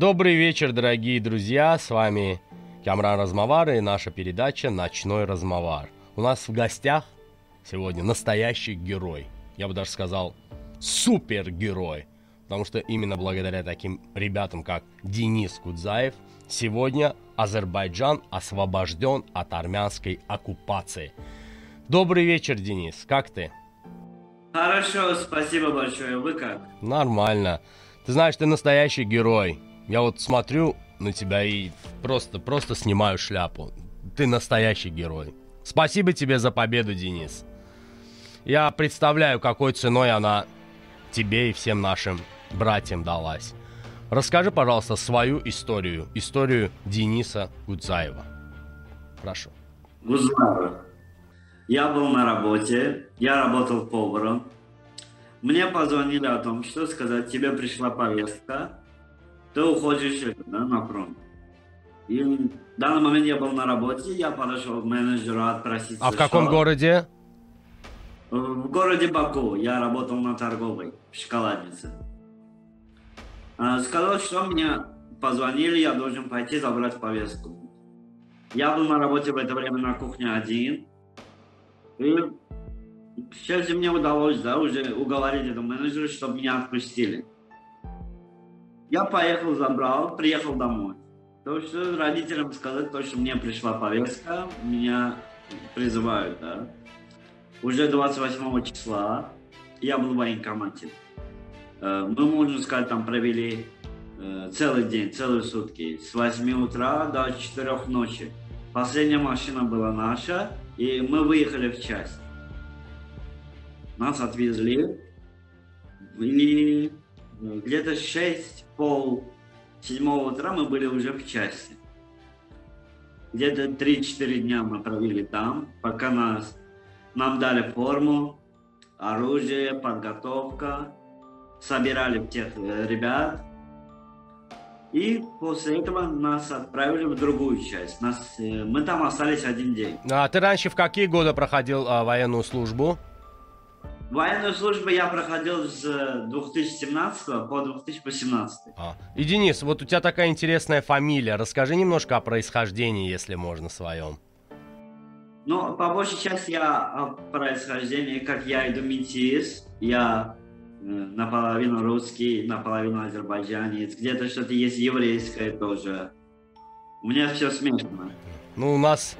Добрый вечер, дорогие друзья, с вами Камран Размовар и наша передача «Ночной Размовар». У нас в гостях сегодня настоящий герой. Я бы даже сказал, супергерой. Потому что именно благодаря таким ребятам, как Денис Кудзаев, сегодня Азербайджан освобожден от армянской оккупации. Добрый вечер, Денис. Как ты? Хорошо, спасибо большое. Вы как? Нормально. Ты знаешь, ты настоящий герой. Я вот смотрю на тебя и просто, просто снимаю шляпу. Ты настоящий герой. Спасибо тебе за победу, Денис. Я представляю, какой ценой она тебе и всем нашим братьям далась. Расскажи, пожалуйста, свою историю, историю Дениса Гудзаева. Прошу. Гудзаева. Я был на работе, я работал поваром. Мне позвонили о том, что сказать, тебе пришла повестка, ты уходишь да, на фронт. И в данный момент я был на работе, я подошел к менеджеру отпроситься. А в каком что... городе? В городе Баку. Я работал на торговой, в шоколаднице. А, сказал, что мне позвонили, я должен пойти забрать повестку. Я был на работе в это время на кухне один. И сейчас мне удалось, да, уже уговорить этого менеджера, чтобы меня отпустили. Я поехал, забрал, приехал домой. То, что родителям сказать, то, что мне пришла повестка, меня призывают, да. Уже 28 числа я был в военкомате. Э, мы, можно сказать, там провели э, целый день, целые сутки. С 8 утра до 4 ночи. Последняя машина была наша, и мы выехали в часть. Нас отвезли. И где-то 6, пол седьмого утра мы были уже в части. Где-то 3-4 дня мы провели там, пока нас, нам дали форму, оружие, подготовка, собирали тех э, ребят, и после этого нас отправили в другую часть. Нас, э, мы там остались один день. А ты раньше в какие годы проходил а, военную службу? Военную службу я проходил с 2017 э, по 2018. А. И Денис, вот у тебя такая интересная фамилия. Расскажи немножко о происхождении, если можно, своем. Ну, по большей части я о происхождении, как я иду метис. Я Э, наполовину русский, наполовину азербайджанец, где-то что-то есть еврейское тоже. У меня все смешано. Ну, у нас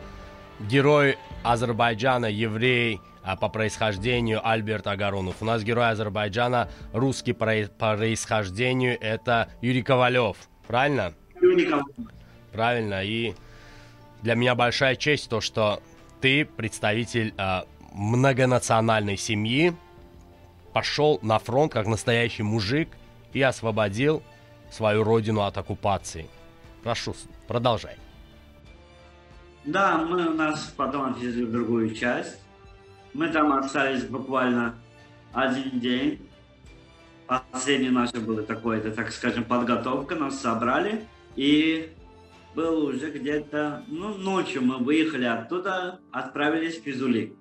герой Азербайджана, еврей, по происхождению Альберт Агаронов. У нас герой Азербайджана, русский по происхождению, это Юрий Ковалев. Правильно? Юрий Ковалев. Правильно. И для меня большая честь то, что ты представитель э, многонациональной семьи, пошел на фронт как настоящий мужик и освободил свою родину от оккупации. Прошу, продолжай. Да, мы нас потом отвезли в другую часть. Мы там остались буквально один день. Последний наш был такой, это, так скажем, подготовка. Нас собрали. И было уже где-то, ну, ночью мы выехали оттуда, отправились в Пизули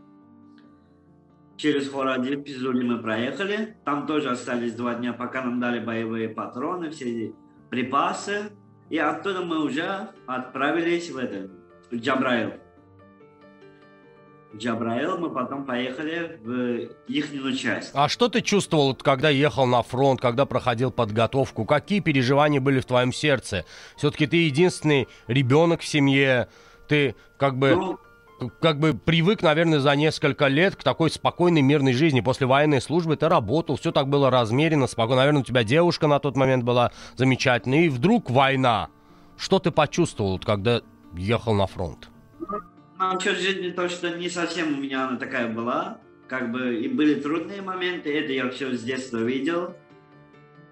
через Хорадиль, Пизули мы проехали. Там тоже остались два дня, пока нам дали боевые патроны, все припасы. И оттуда мы уже отправились в, это, в. Джабраил мы потом поехали в ихнюю часть. А что ты чувствовал, когда ехал на фронт, когда проходил подготовку? Какие переживания были в твоем сердце? Все-таки ты единственный ребенок в семье, ты как бы... Ну, как бы привык, наверное, за несколько лет к такой спокойной, мирной жизни. После военной службы ты работал, все так было размеренно, спокойно. Наверное, у тебя девушка на тот момент была замечательная. И вдруг война. Что ты почувствовал, когда ехал на фронт? Ну, насчет жизни то, что не совсем у меня она такая была. Как бы и были трудные моменты, это я все с детства видел.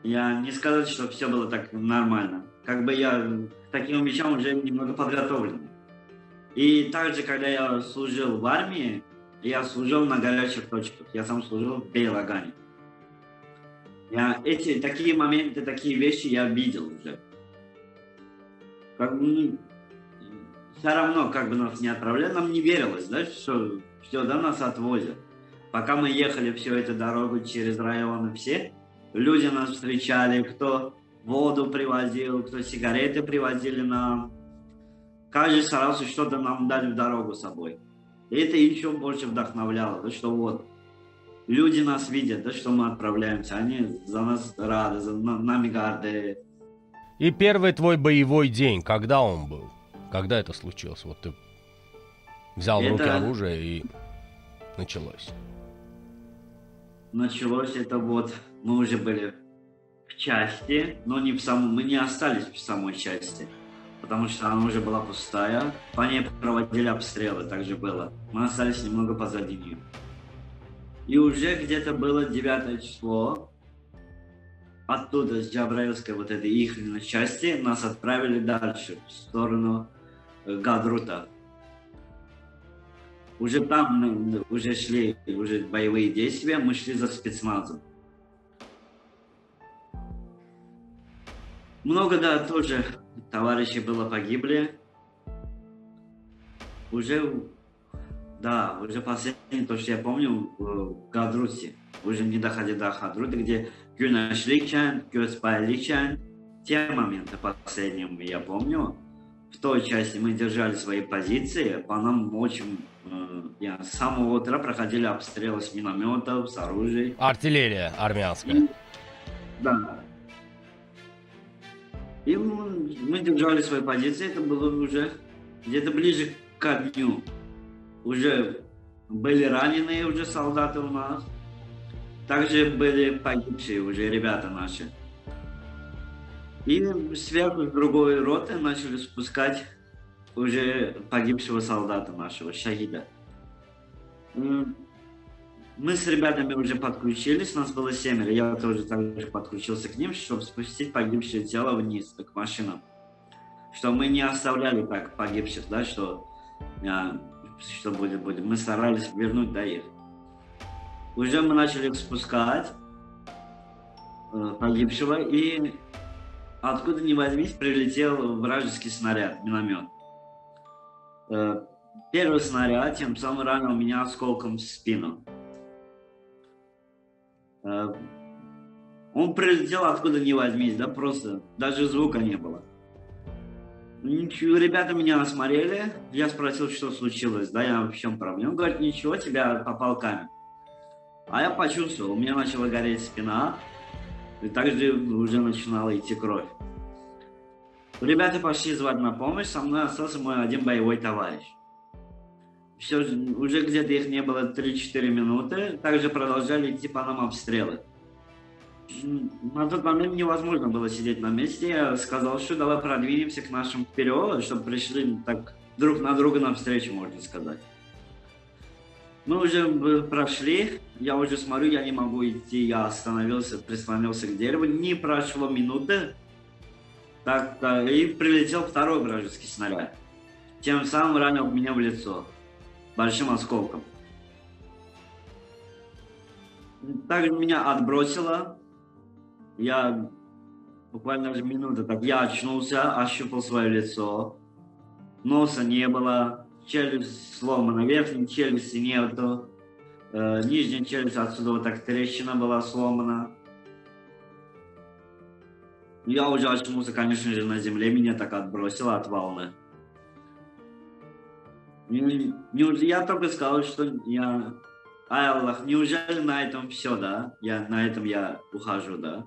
Я не сказать, что все было так нормально. Как бы я к таким вещам уже немного подготовлен. И также, когда я служил в армии, я служил на горячих точках. Я сам служил в Бейлагане. Я эти, такие моменты, такие вещи я видел уже. Как ну, все равно, как бы нас не отправляли, нам не верилось, да, что все, да, нас отвозят. Пока мы ехали всю эту дорогу через районы все, люди нас встречали, кто воду привозил, кто сигареты привозили нам. Каждый старался что-то нам дать в дорогу с собой. И это еще больше вдохновляло, да, что вот люди нас видят, да, что мы отправляемся, они за нас рады, за нами горды. И первый твой боевой день, когда он был? Когда это случилось? Вот ты взял это... в руки оружие и началось. Началось это вот, мы уже были в части, но не в самом, мы не остались в самой части, потому что она уже была пустая, по ней проводили обстрелы, так же было. Мы остались немного позади нее. И уже где-то было 9 число, оттуда, с Джабраилской вот этой их части, нас отправили дальше, в сторону э, Гадрута. Уже там мы уже шли, уже боевые действия, мы шли за спецназом. Много, да, тоже товарищей было погибли. Уже, да, уже последний, то, что я помню, в Гадруте, уже не доходя до Хадрута, где Гюнашликчан, Гюспайликчан, те моменты последним я помню. В той части мы держали свои позиции, по нам очень Э, я с самого утра проходили обстрелы с минометов, с оружием. Артиллерия армянская. Да. И мы, мы держали свои позиции, это было уже где-то ближе к дню. Уже были раненые уже солдаты у нас. Также были погибшие уже ребята наши. И сверху с другой роты начали спускать уже погибшего солдата нашего, Шахида. Мы с ребятами уже подключились, нас было семеро, я тоже также подключился к ним, чтобы спустить погибшее тело вниз, к машинам. Что мы не оставляли так погибших, да, что, а, что будет, будет. Мы старались вернуть до их. Уже мы начали спускать э, погибшего, и откуда ни возьмись, прилетел вражеский снаряд, миномет. Э, первый снаряд тем самым ранил меня осколком в спину. Э, он прилетел откуда ни возьмись, да, просто даже звука не было. Ничего, ребята меня осмотрели, я спросил, что случилось, да, я в чем проблема. Он говорит, ничего, тебя попал камень. А я почувствовал, у меня начала гореть спина, и также уже начинала идти кровь. Ребята пошли звать на помощь, со мной остался мой один боевой товарищ. Все, уже где-то их не было 3-4 минуты, также продолжали идти по нам обстрелы. На тот момент невозможно было сидеть на месте. Я сказал, что давай продвинемся к нашим вперед, чтобы пришли так друг на друга навстречу, можно сказать. Мы уже прошли, я уже смотрю, я не могу идти, я остановился, прислонился к дереву. Не прошло минуты, так, и прилетел второй вражеский снаряд. Тем самым ранил меня в лицо. Большим осколком. Также меня отбросило. Я буквально же минуты так. Я очнулся, ощупал свое лицо. Носа не было. Челюсть сломана. Верхней челюсти нету. Э, нижняя челюсть отсюда вот так трещина была сломана. Я уже очнулся, конечно же, на земле, меня так отбросило от волны. Я только сказал, что я... Ай, Аллах, неужели на этом все, да? Я, на этом я ухожу, да?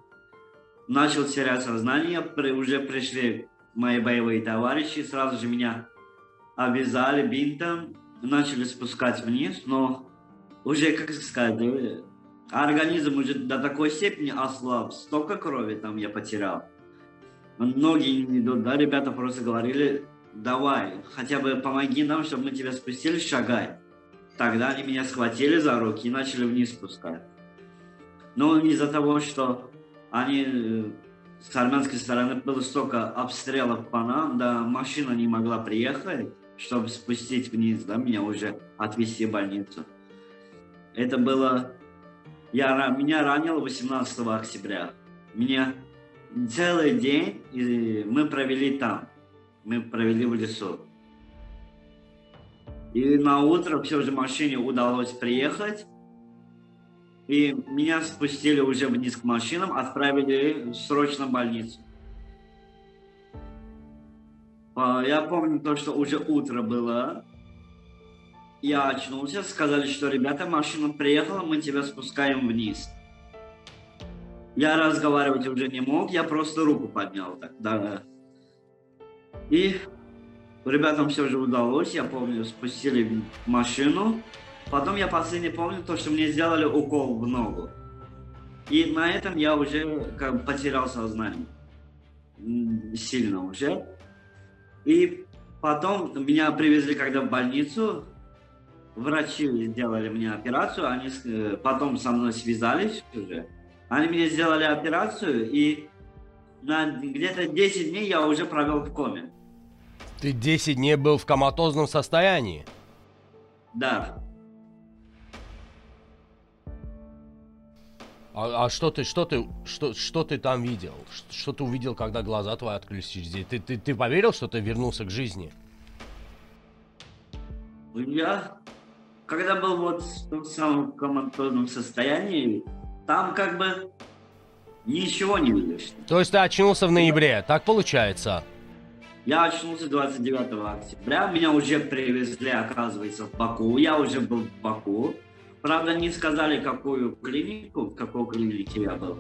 Начал терять сознание, при, уже пришли мои боевые товарищи, сразу же меня обвязали бинтом, начали спускать вниз, но уже, как сказать, организм уже до такой степени ослаб, столько крови там я потерял. Многие не идут, да, ребята просто говорили, давай, хотя бы помоги нам, чтобы мы тебя спустили, шагай. Тогда они меня схватили за руки и начали вниз спускать. Но из-за того, что они э, с армянской стороны было столько обстрелов по нам, да, машина не могла приехать, чтобы спустить вниз, да, меня уже отвезти в больницу. Это было... Я, меня ранило 18 октября. Меня целый день мы провели там. Мы провели в лесу. И на утро все же машине удалось приехать. И меня спустили уже вниз к машинам, отправили срочно в больницу. А, я помню то, что уже утро было. Я очнулся, сказали, что ребята, машина приехала, мы тебя спускаем вниз. Я разговаривать уже не мог, я просто руку поднял тогда. И ребятам все же удалось, я помню, спустили машину. Потом я последний помню то, что мне сделали укол в ногу. И на этом я уже как бы потерял сознание. Сильно уже. И потом меня привезли когда в больницу, врачи сделали мне операцию, они э, потом со мной связались уже. Они мне сделали операцию, и на где-то 10 дней я уже провел в коме. Ты 10 дней был в коматозном состоянии? Да. А, а что ты, что ты, что, что ты там видел? Что, что ты увидел, когда глаза твои открылись Ты, ты, ты поверил, что ты вернулся к жизни? Я, когда был вот в том самом коматозном состоянии, там как бы ничего не видишь. То есть ты очнулся в ноябре, так получается? Я очнулся 29 октября, меня уже привезли, оказывается, в Баку. Я уже был в Баку. Правда, не сказали, какую клинику, в какой клинике я был.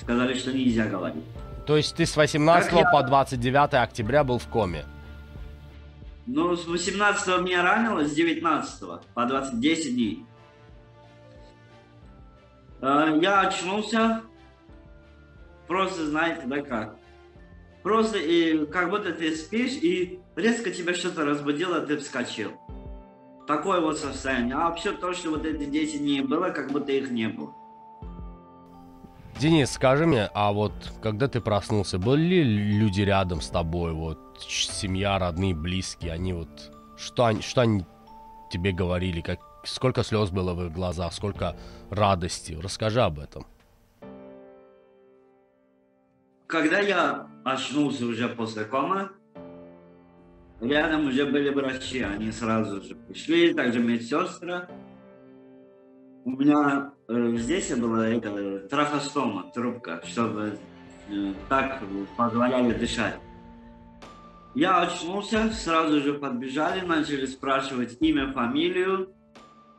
Сказали, что нельзя говорить. То есть ты с 18 я... по 29 октября был в коме? Ну, с 18 меня ранило, с 19 по 20, 10 дней. Э, я очнулся, просто, знаете, да как. Просто и как будто ты спишь, и резко тебя что-то разбудило, ты вскочил. Такое вот состояние. А вообще то, что вот эти 10 дней было, как будто их не было. Денис, скажи мне, а вот когда ты проснулся, были ли люди рядом с тобой, вот семья, родные, близкие, они вот, что они, что они тебе говорили, как, сколько слез было в их глазах, сколько радости, расскажи об этом. Когда я очнулся уже после комы, Рядом уже были врачи, они сразу же пришли, также медсестра. У меня э, здесь была это, трахостома, трубка, чтобы э, так позволяли дышать. Я очнулся, сразу же подбежали, начали спрашивать имя, фамилию.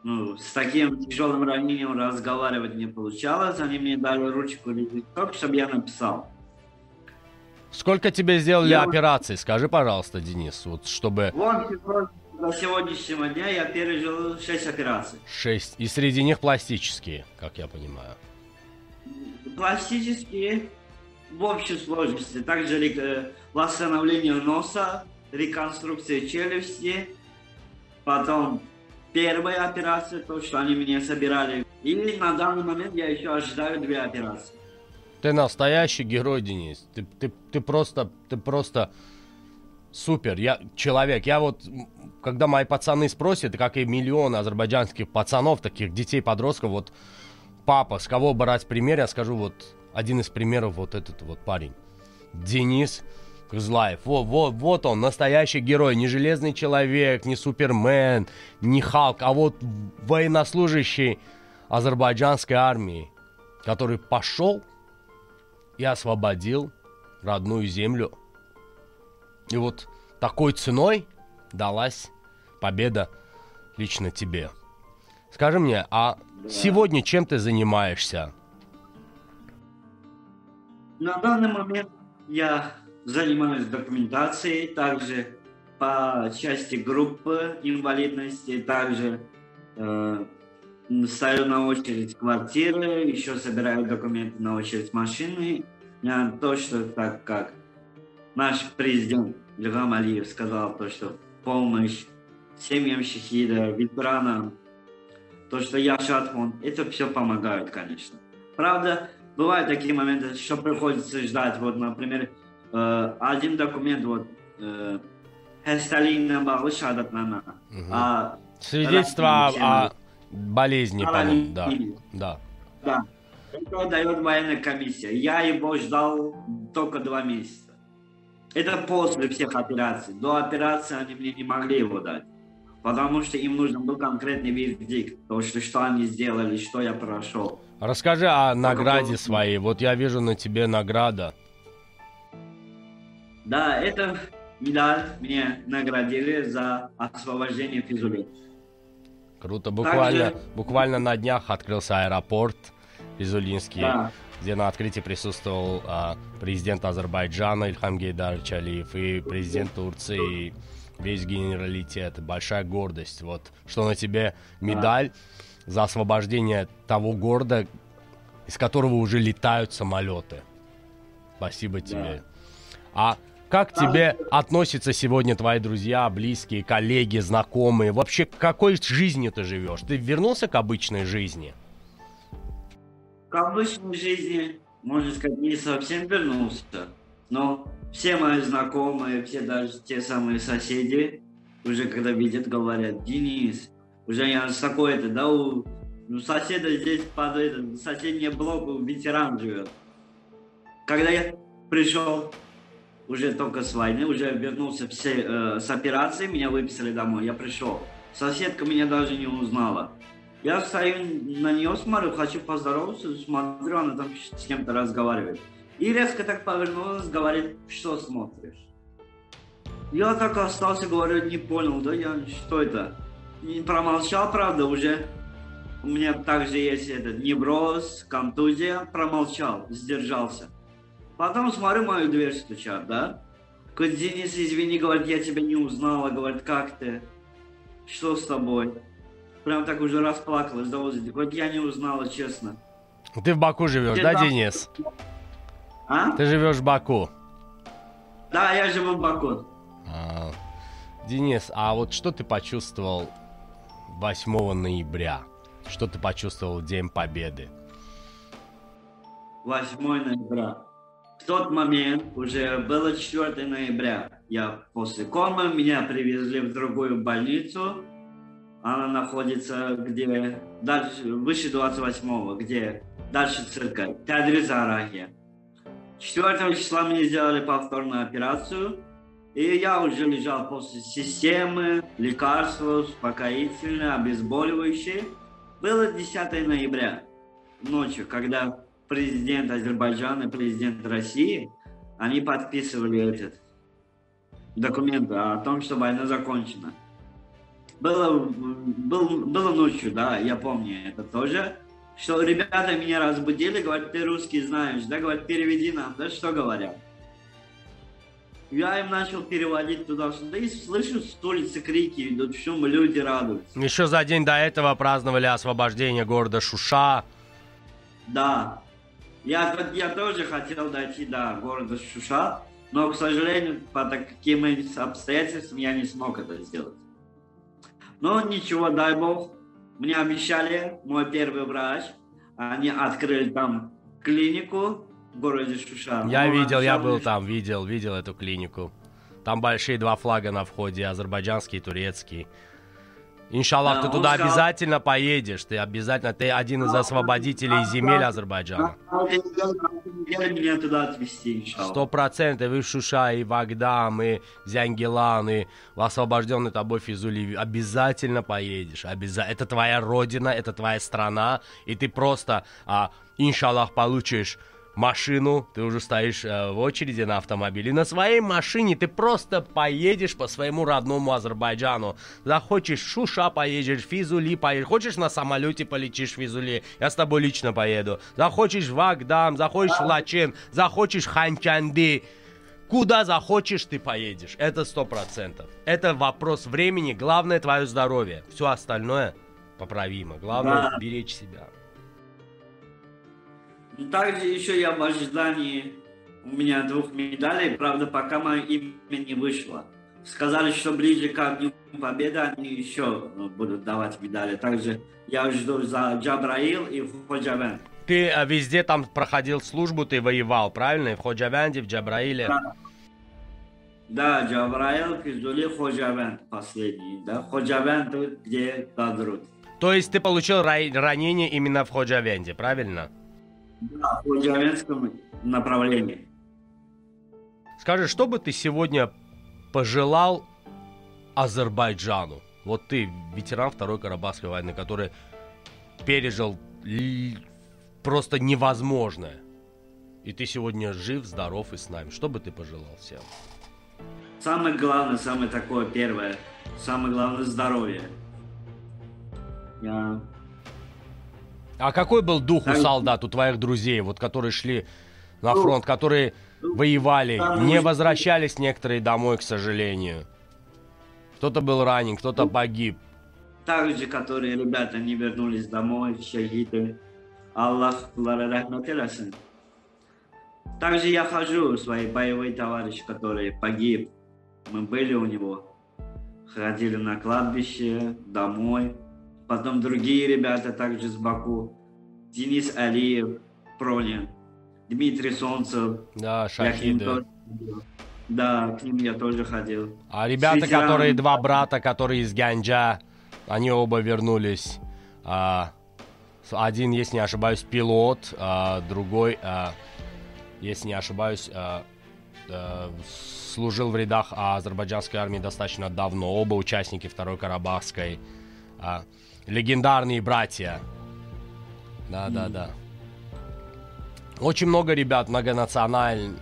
Ну, с таким тяжелым ранением разговаривать не получалось. Они мне дали ручку и листок, чтобы я написал. Сколько тебе сделали я... операций? Скажи, пожалуйста, Денис, вот чтобы... Вот, до сегодняшнего дня я пережил 6 операций. 6. И среди них пластические, как я понимаю. Пластические в общей сложности. Также э, восстановление носа, реконструкция челюсти, потом первая операция, то, что они мне собирали. И на данный момент я еще ожидаю две операции. Ты настоящий герой, Денис. Ты, ты, ты просто, ты просто супер. Я человек. Я вот, когда мои пацаны спросят, как и миллионы азербайджанских пацанов, таких детей, подростков, вот, папа, с кого брать пример, я скажу, вот, один из примеров, вот этот вот парень. Денис Кызлаев. Вот, вот, вот он, настоящий герой. Не железный человек, не супермен, не Халк, а вот военнослужащий азербайджанской армии, который пошел и освободил родную землю. И вот такой ценой далась победа лично тебе. Скажи мне, а да. сегодня чем ты занимаешься? На данный момент я занимаюсь документацией, также по части группы инвалидности, также э, стою на очередь квартиры, еще собираю документы на очередь машины. Я то, что так как наш президент Львам Алиев сказал, то, что помощь семьям шахида, ветеранам, то, что я фонд, это все помогает, конечно. Правда, бывают такие моменты, что приходится ждать. Вот, например, э, один документ, вот, э, Хесталина Багушадатнана. Свидетельство о, болезни, по-моему, да. Да. Да. Это дает военная комиссия. Я его ждал только два месяца. Это после всех операций. До операции они мне не могли его дать. потому что им нужен был конкретный вердикт, то, что, что они сделали, что я прошел. Расскажи о награде своей. Вот я вижу на тебе награда. Да, это медаль мне наградили за освобождение Физули. Круто. Буквально, Также... буквально на днях открылся аэропорт Физулинский, да. где на открытии присутствовал а, президент Азербайджана Ильхам Гейдарович Алиев и президент Турции, весь генералитет. Большая гордость. Вот что на тебе медаль да. за освобождение того города, из которого уже летают самолеты. Спасибо тебе. Да. А как к тебе относятся сегодня твои друзья, близкие, коллеги, знакомые? Вообще, какой жизнью ты живешь? Ты вернулся к обычной жизни? К обычной жизни, можно сказать, не совсем вернулся. Но все мои знакомые, все даже те самые соседи, уже когда видят, говорят, Денис, уже я такой-то, да, у, у соседа здесь под этот, соседний блок ветеран живет. Когда я пришел уже только с войны, уже вернулся все, э, с операции, меня выписали домой, я пришел. Соседка меня даже не узнала. Я стою на нее, смотрю, хочу поздороваться, смотрю, она там с кем-то разговаривает. И резко так повернулась, говорит, что смотришь? Я так остался, говорю, не понял, да, я, что это? Не промолчал, правда, уже. У меня также есть этот невроз, контузия, промолчал, сдержался. Потом смотрю, мою дверь стучат, да? Говорит, Денис, извини, говорит, я тебя не узнала, говорит, как ты? Что с тобой? Прям так уже расплакалась до возраста. Говорит, я не узнала, честно. Ты в Баку живешь, да, там... Денис? А? Ты живешь в Баку? Да, я живу в Баку. А, Денис, а вот что ты почувствовал 8 ноября? Что ты почувствовал в День Победы? 8 ноября. В тот момент уже было 4 ноября. Я после кома, меня привезли в другую больницу. Она находится где дальше, выше 28-го, где дальше церковь. Тадризарахе. 4 числа мне сделали повторную операцию. И я уже лежал после системы, лекарства, успокоительные, обезболивающие. Было 10 ноября ночью, когда президент Азербайджана и президент России, они подписывали этот документ о том, что война закончена. Было, был, было ночью, да, я помню это тоже, что ребята меня разбудили, говорят, ты русский знаешь, да, говорят, переведи нам, да, что говорят. Я им начал переводить туда-сюда и слышу с улицы крики идут, шум, люди радуются. Еще за день до этого праздновали освобождение города Шуша. Да, я, я тоже хотел дойти до города Шуша, но, к сожалению, по таким обстоятельствам я не смог это сделать. Но ничего, дай бог, мне обещали, мой первый врач, они открыли там клинику в городе Шуша. Я но видел, я был там, видел, видел эту клинику. Там большие два флага на входе, азербайджанский и турецкий. Иншаллах, ты туда обязательно поедешь. Ты обязательно, ты один из освободителей земель Азербайджана. меня туда отвезти, Сто процентов. И Шуша, и Вагдам, и Зянгелан, и в освобожденный тобой Физули. Обязательно поедешь. Обяза... Это твоя родина, это твоя страна. И ты просто, а, иншаллах, получишь машину, ты уже стоишь э, в очереди на автомобиле. На своей машине ты просто поедешь по своему родному Азербайджану. Захочешь Шуша поедешь, Физули поедешь. Хочешь на самолете полетишь в Физули, я с тобой лично поеду. Захочешь в Агдам, захочешь в Лачен, захочешь Ханчанды. Куда захочешь, ты поедешь. Это сто процентов. Это вопрос времени. Главное твое здоровье. Все остальное поправимо. Главное да. беречь себя. Также еще я в ожидании у меня двух медалей, правда, пока мое имя не вышло. Сказали, что ближе к Дню Победы они еще ну, будут давать медали. Также я жду за Джабраил и Ходжавен. Ты а, везде там проходил службу, ты воевал, правильно? В Ходжавенде, в Джабраиле? Да. Да, Джабраил, Кизули, Ходжавент последний. Да, Ходжавент, где Кадрут. То есть ты получил ранение именно в Ходжавенде, правильно? Да, в Луганском направлении. Скажи, что бы ты сегодня пожелал Азербайджану? Вот ты, ветеран Второй Карабахской войны, который пережил просто невозможное. И ты сегодня жив, здоров и с нами. Что бы ты пожелал всем? Самое главное, самое такое первое, самое главное здоровье. Я... А какой был дух у солдат, у твоих друзей, вот которые шли на ну, фронт, которые ну, воевали, не возвращались некоторые домой, к сожалению? Кто-то был ранен, кто-то погиб. Также, которые ребята не вернулись домой, шахиды. Аллах рахмат Также я хожу, свои боевые товарищи, которые погиб. Мы были у него. Ходили на кладбище, домой. Потом другие ребята также с Баку. Денис Алиев, Пронин, Дмитрий Солнцев. Да, шахиды. Да, к ним я тоже ходил. А ребята, Ветеран... которые два брата, которые из Ганджа, они оба вернулись. А, один, если не ошибаюсь, пилот, а другой, а, если не ошибаюсь, а, а, служил в рядах азербайджанской армии достаточно давно. Оба участники Второй Карабахской. А, легендарные братья. Да, да, да. Очень много ребят многонациональных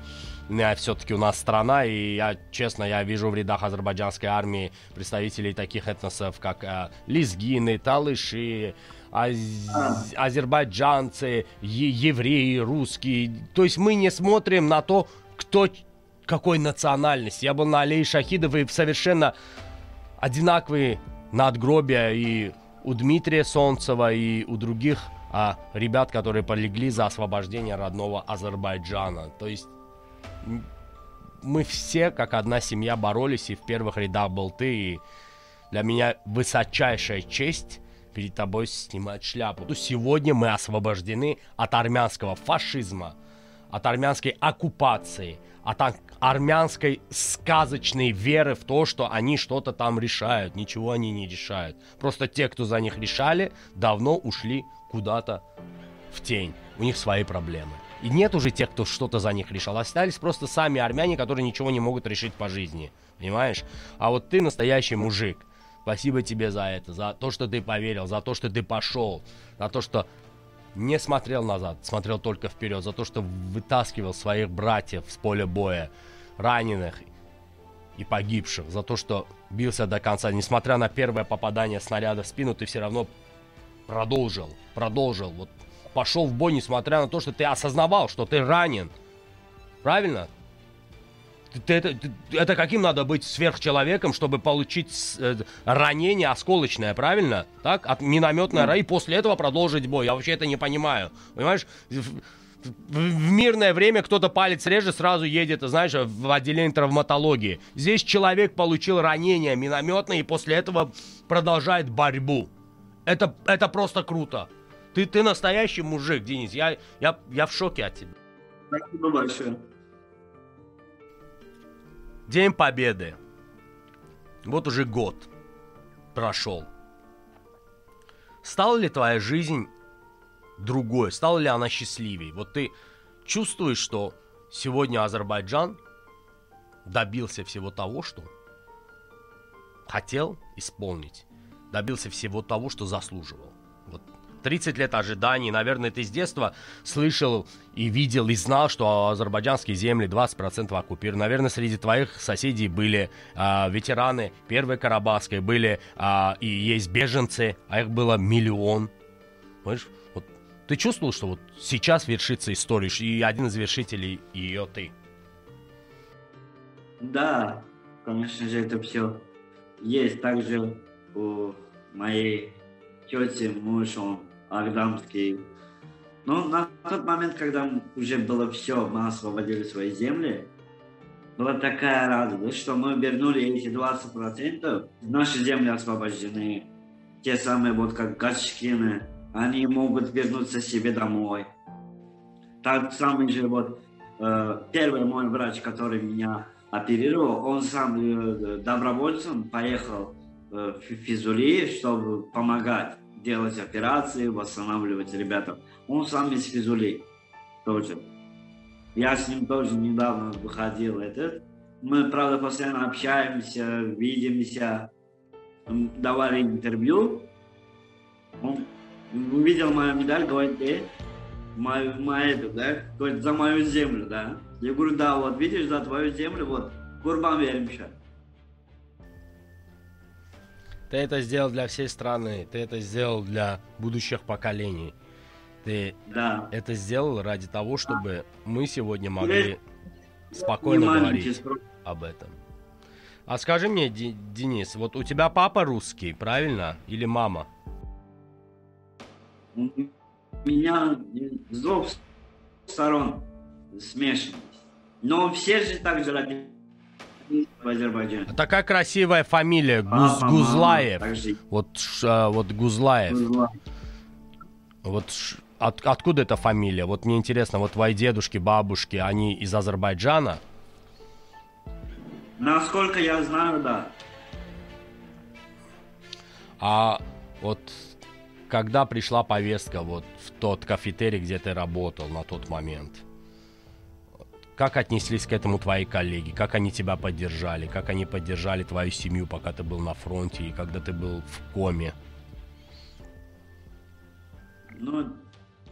все-таки у нас страна, и я, честно, я вижу в рядах азербайджанской армии представителей таких этносов, как э, лезгины, талыши, аз... азербайджанцы, е- евреи, русские. То есть мы не смотрим на то, кто какой национальности. Я был на аллее Шахидов, и совершенно одинаковые надгробия и у Дмитрия Солнцева, и у других а, ребят, которые полегли за освобождение родного Азербайджана. То есть мы все, как одна семья, боролись, и в первых рядах был ты, и для меня высочайшая честь перед тобой снимать шляпу. То сегодня мы освобождены от армянского фашизма, от армянской оккупации, от армянской сказочной веры в то, что они что-то там решают. Ничего они не решают. Просто те, кто за них решали, давно ушли куда-то в тень. У них свои проблемы. И нет уже тех, кто что-то за них решал. Остались просто сами армяне, которые ничего не могут решить по жизни. Понимаешь? А вот ты настоящий мужик. Спасибо тебе за это, за то, что ты поверил, за то, что ты пошел, за то, что не смотрел назад, смотрел только вперед, за то, что вытаскивал своих братьев с поля боя, раненых и погибших, за то, что бился до конца. Несмотря на первое попадание снаряда в спину, ты все равно продолжил, продолжил. Вот пошел в бой, несмотря на то, что ты осознавал, что ты ранен. Правильно? Это, ты, это каким надо быть сверхчеловеком, чтобы получить э, ранение осколочное, правильно? Так? От минометной mm. и после этого продолжить бой. Я вообще это не понимаю. Понимаешь? В, мирное время кто-то палец режет, сразу едет, знаешь, в отделение травматологии. Здесь человек получил ранение минометное и после этого продолжает борьбу. Это, это просто круто. Ты, ты настоящий мужик, Денис. Я, я, я в шоке от тебя. Спасибо большое. День Победы. Вот уже год прошел. Стала ли твоя жизнь другой? Стала ли она счастливее? Вот ты чувствуешь, что сегодня Азербайджан добился всего того, что хотел исполнить. Добился всего того, что заслуживал. 30 лет ожиданий. Наверное, ты с детства слышал и видел и знал, что азербайджанские земли 20% оккупированы. Наверное, среди твоих соседей были а, ветераны Первой Карабахской, были а, и есть беженцы, а их было миллион. Понимаешь? Вот, ты чувствовал, что вот сейчас вершится история, и один из вершителей ее ты? Да, конечно же, это все есть. Также у моей тети муж, он Агдамский. Но на тот момент, когда уже было все, мы освободили свои земли, была такая радость, что мы вернули эти 20%, наши земли освобождены. Те самые, вот как Гачкины, они могут вернуться себе домой. Так самый же вот э, первый мой врач, который меня оперировал, он сам э, добровольцем поехал э, в Физули, чтобы помогать делать операции, восстанавливать ребятам. Он сам из Физули тоже. Я с ним тоже недавно выходил. Этот. Мы, правда, постоянно общаемся, видимся. давали интервью, он увидел мою медаль, говорит, э, мою, мою, да, говорит, за мою землю, да. Я говорю, да, вот видишь, за твою землю, вот, Курбан веримся. Ты это сделал для всей страны, ты это сделал для будущих поколений. Ты да. это сделал ради того, чтобы мы сегодня могли спокойно говорить об этом. А скажи мне, Денис, вот у тебя папа русский, правильно? Или мама? У меня с двух сторон смешанность. Но все же так же родились в Азербайджане. А такая красивая фамилия, Гуз, Папа, Гузлаев. Мама, вот, а, вот Гузлаев. Гузлаев. Вот от, откуда эта фамилия? Вот мне интересно, вот твои дедушки, бабушки, они из Азербайджана? Насколько я знаю, да. А вот когда пришла повестка вот в тот кафетерий, где ты работал на тот момент, как отнеслись к этому твои коллеги? Как они тебя поддержали? Как они поддержали твою семью, пока ты был на фронте и когда ты был в коме? Ну,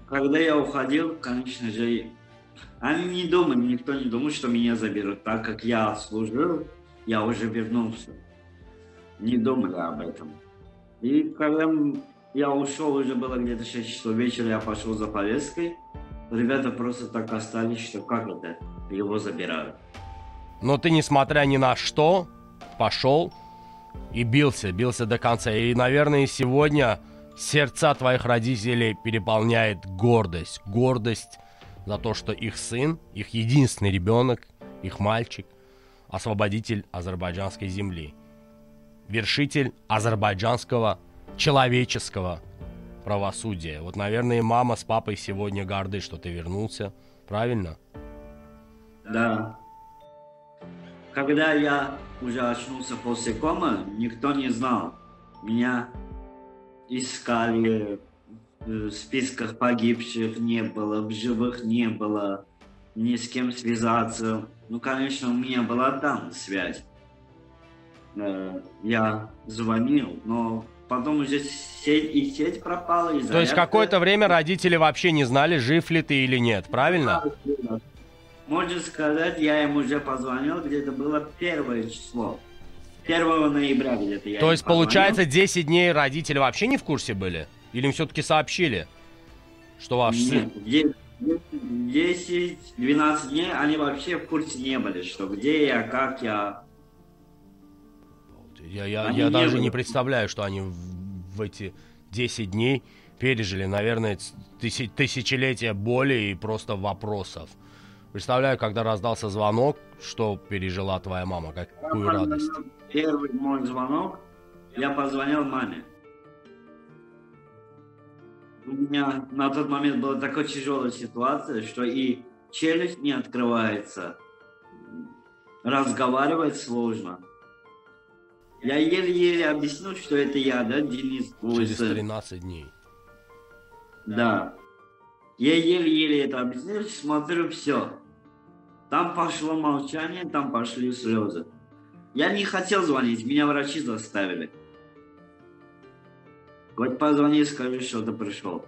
когда я уходил, конечно же, они не думали, никто не думал, что меня заберут, так как я служил, я уже вернулся. Не думали об этом. И когда я ушел, уже было где-то 6 часов вечера, я пошел за повесткой. Ребята просто так остались, что как это, его забирают. Но ты, несмотря ни на что, пошел и бился, бился до конца. И, наверное, сегодня сердца твоих родителей переполняет гордость. Гордость за то, что их сын, их единственный ребенок, их мальчик, освободитель азербайджанской земли, вершитель азербайджанского человеческого правосудия. Вот, наверное, мама с папой сегодня горды, что ты вернулся, правильно? Да. Когда я уже очнулся после комы, никто не знал. Меня искали в списках погибших не было, в живых не было, ни с кем связаться. Ну, конечно, у меня была там связь. Э, я звонил, но потом уже сеть, и сеть пропала. И То есть какое-то время родители вообще не знали, жив ли ты или нет, правильно? Можно сказать, я им уже позвонил, где-то было первое число. 1 ноября где-то я То есть, позвонил. получается, 10 дней родители вообще не в курсе были? Или им все-таки сообщили, что ваш сын... 10-12 дней они вообще в курсе не были, что где я, как я. Я, я, я даже не представляю, что они в, в эти 10 дней пережили, наверное, тысяч, тысячелетия боли и просто вопросов. Представляю, когда раздался звонок, что пережила твоя мама, какую я радость. Первый мой звонок, я позвонил маме у меня на тот момент была такая тяжелая ситуация, что и челюсть не открывается, разговаривать сложно. Я еле-еле объяснил, что это я, да, Денис Через 13 дней. Да. Я еле-еле это объяснил, смотрю, все. Там пошло молчание, там пошли слезы. Я не хотел звонить, меня врачи заставили. Хоть позвони, скажи, что ты пришел.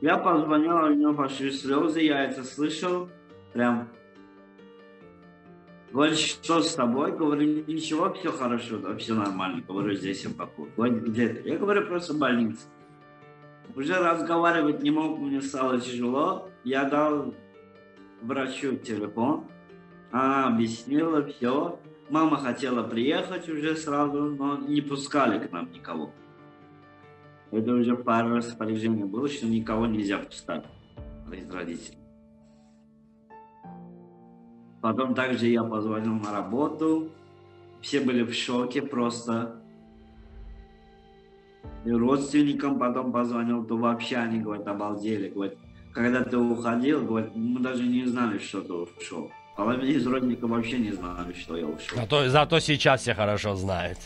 Я позвонил, у него пошли слезы, я это слышал. Прям. Говорит, что с тобой? Говорю, ничего, все хорошо, да, все нормально. Говорю, здесь я покупаю. Говорит, где ты? Я говорю, просто больница. Уже разговаривать не мог, мне стало тяжело. Я дал врачу телефон. Она объяснила все. Мама хотела приехать уже сразу, но не пускали к нам никого. Это уже пару распоряжений было, что никого нельзя пускать из родителей. Потом также я позвонил на работу. Все были в шоке просто. И родственникам потом позвонил, то вообще они, говорят, обалдели. Говорят, когда ты уходил, говорят, мы даже не знали, что ты ушел. Половина из родственников вообще не знали, что я ушел. Зато, зато сейчас все хорошо знают.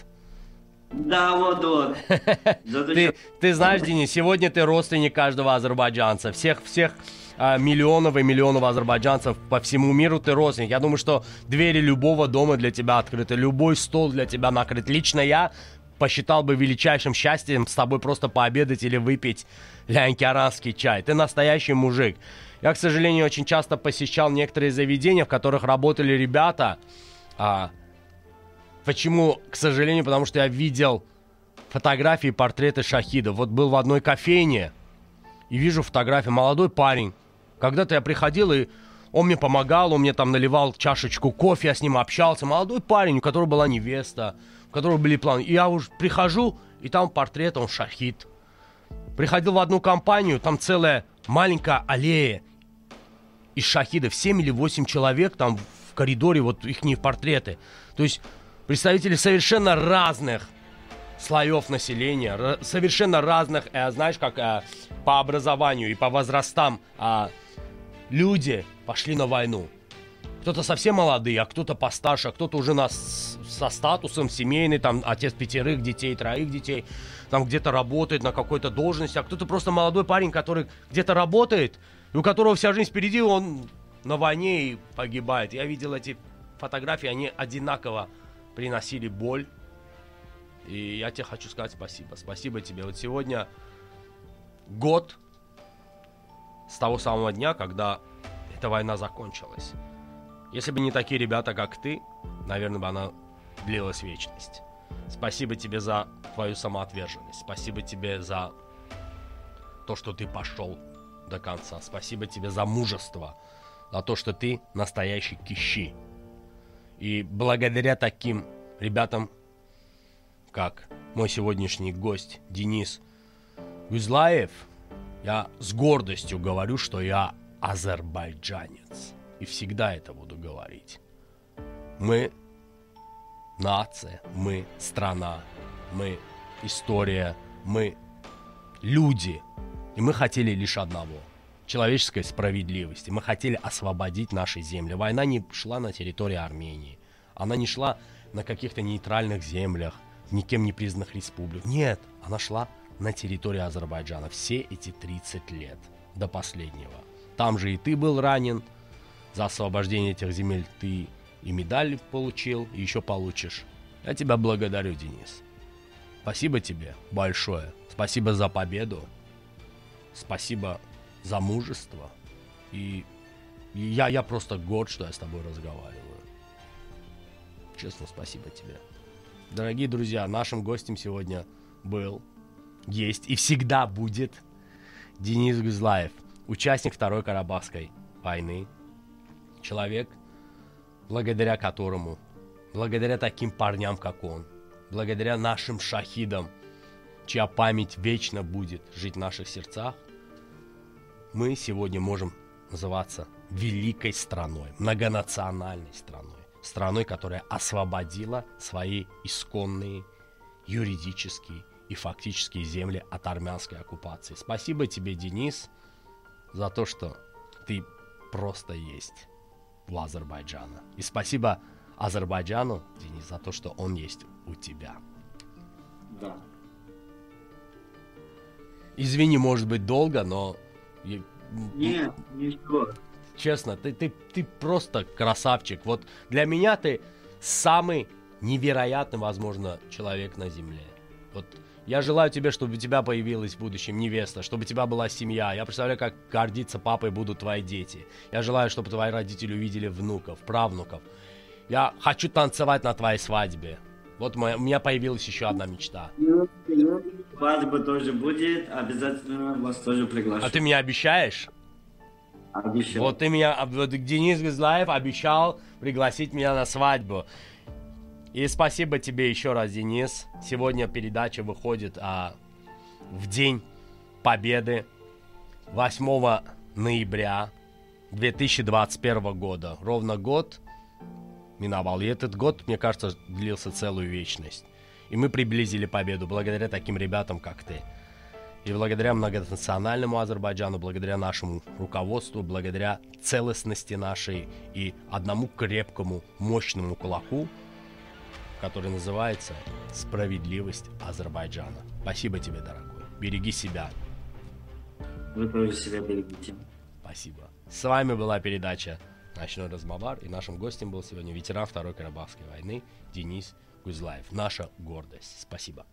Да, вот, вот. ты, ты знаешь, Денис, сегодня ты родственник каждого азербайджанца. Всех, всех а, миллионов и миллионов азербайджанцев по всему миру ты родственник. Я думаю, что двери любого дома для тебя открыты, любой стол для тебя накрыт. Лично я посчитал бы величайшим счастьем с тобой просто пообедать или выпить лянькиаранский чай. Ты настоящий мужик. Я, к сожалению, очень часто посещал некоторые заведения, в которых работали ребята. А, почему, к сожалению, потому что я видел фотографии, портреты шахидов. Вот был в одной кофейне и вижу фотографию. Молодой парень. Когда-то я приходил, и он мне помогал, он мне там наливал чашечку кофе, я с ним общался. Молодой парень, у которого была невеста, у которого были планы. И я уже прихожу, и там портрет, он шахид. Приходил в одну компанию, там целая маленькая аллея из шахидов. 7 или 8 человек там в коридоре, вот их портреты. То есть представители совершенно разных слоев населения, совершенно разных, э, знаешь, как э, по образованию и по возрастам э, люди пошли на войну. Кто-то совсем молодые, а кто-то постарше, а кто-то уже нас со статусом семейный, там отец пятерых детей, троих детей, там где-то работает на какой-то должности, а кто-то просто молодой парень, который где-то работает, и у которого вся жизнь впереди, он на войне и погибает. Я видел эти фотографии, они одинаково приносили боль, и я тебе хочу сказать спасибо. Спасибо тебе. Вот сегодня год с того самого дня, когда эта война закончилась. Если бы не такие ребята, как ты, наверное, бы она длилась вечность. Спасибо тебе за твою самоотверженность. Спасибо тебе за то, что ты пошел до конца. Спасибо тебе за мужество, за то, что ты настоящий кищи. И благодаря таким ребятам, как мой сегодняшний гость Денис Гузлаев, я с гордостью говорю, что я азербайджанец. И всегда это буду говорить. Мы нация, мы страна, мы история, мы люди. И мы хотели лишь одного – человеческой справедливости. Мы хотели освободить наши земли. Война не шла на территории Армении. Она не шла на каких-то нейтральных землях – никем не признанных республик. Нет, она шла на территории Азербайджана все эти 30 лет до последнего. Там же и ты был ранен. За освобождение этих земель ты и медаль получил, и еще получишь. Я тебя благодарю, Денис. Спасибо тебе большое. Спасибо за победу. Спасибо за мужество. И, я, я просто горд, что я с тобой разговариваю. Честно, спасибо тебе. Дорогие друзья, нашим гостем сегодня был, есть и всегда будет Денис Гузлаев, участник Второй Карабахской войны. Человек, благодаря которому, благодаря таким парням, как он, благодаря нашим шахидам, чья память вечно будет жить в наших сердцах, мы сегодня можем называться великой страной, многонациональной страной страной, которая освободила свои исконные юридические и фактические земли от армянской оккупации. Спасибо тебе, Денис, за то, что ты просто есть у Азербайджана. И спасибо Азербайджану, Денис, за то, что он есть у тебя. Да. Извини, может быть, долго, но... Нет, ничего честно, ты, ты, ты просто красавчик. Вот для меня ты самый невероятный, возможно, человек на Земле. Вот я желаю тебе, чтобы у тебя появилась в будущем невеста, чтобы у тебя была семья. Я представляю, как гордиться папой будут твои дети. Я желаю, чтобы твои родители увидели внуков, правнуков. Я хочу танцевать на твоей свадьбе. Вот моя, у меня появилась еще одна мечта. Свадьба тоже будет, обязательно вас тоже приглашу. А ты меня обещаешь? Обещал. Вот ты меня, вот Денис Газлаев обещал пригласить меня на свадьбу. И спасибо тебе еще раз, Денис. Сегодня передача выходит а, в день Победы 8 ноября 2021 года. Ровно год миновал. И этот год, мне кажется, длился целую вечность. И мы приблизили победу благодаря таким ребятам, как ты. И благодаря многонациональному Азербайджану, благодаря нашему руководству, благодаря целостности нашей и одному крепкому, мощному кулаку, который называется «Справедливость Азербайджана». Спасибо тебе, дорогой. Береги себя. Вы тоже себя берегите. Спасибо. С вами была передача «Ночной размовар», и нашим гостем был сегодня ветеран Второй Карабахской войны Денис Кузлаев. Наша гордость. Спасибо.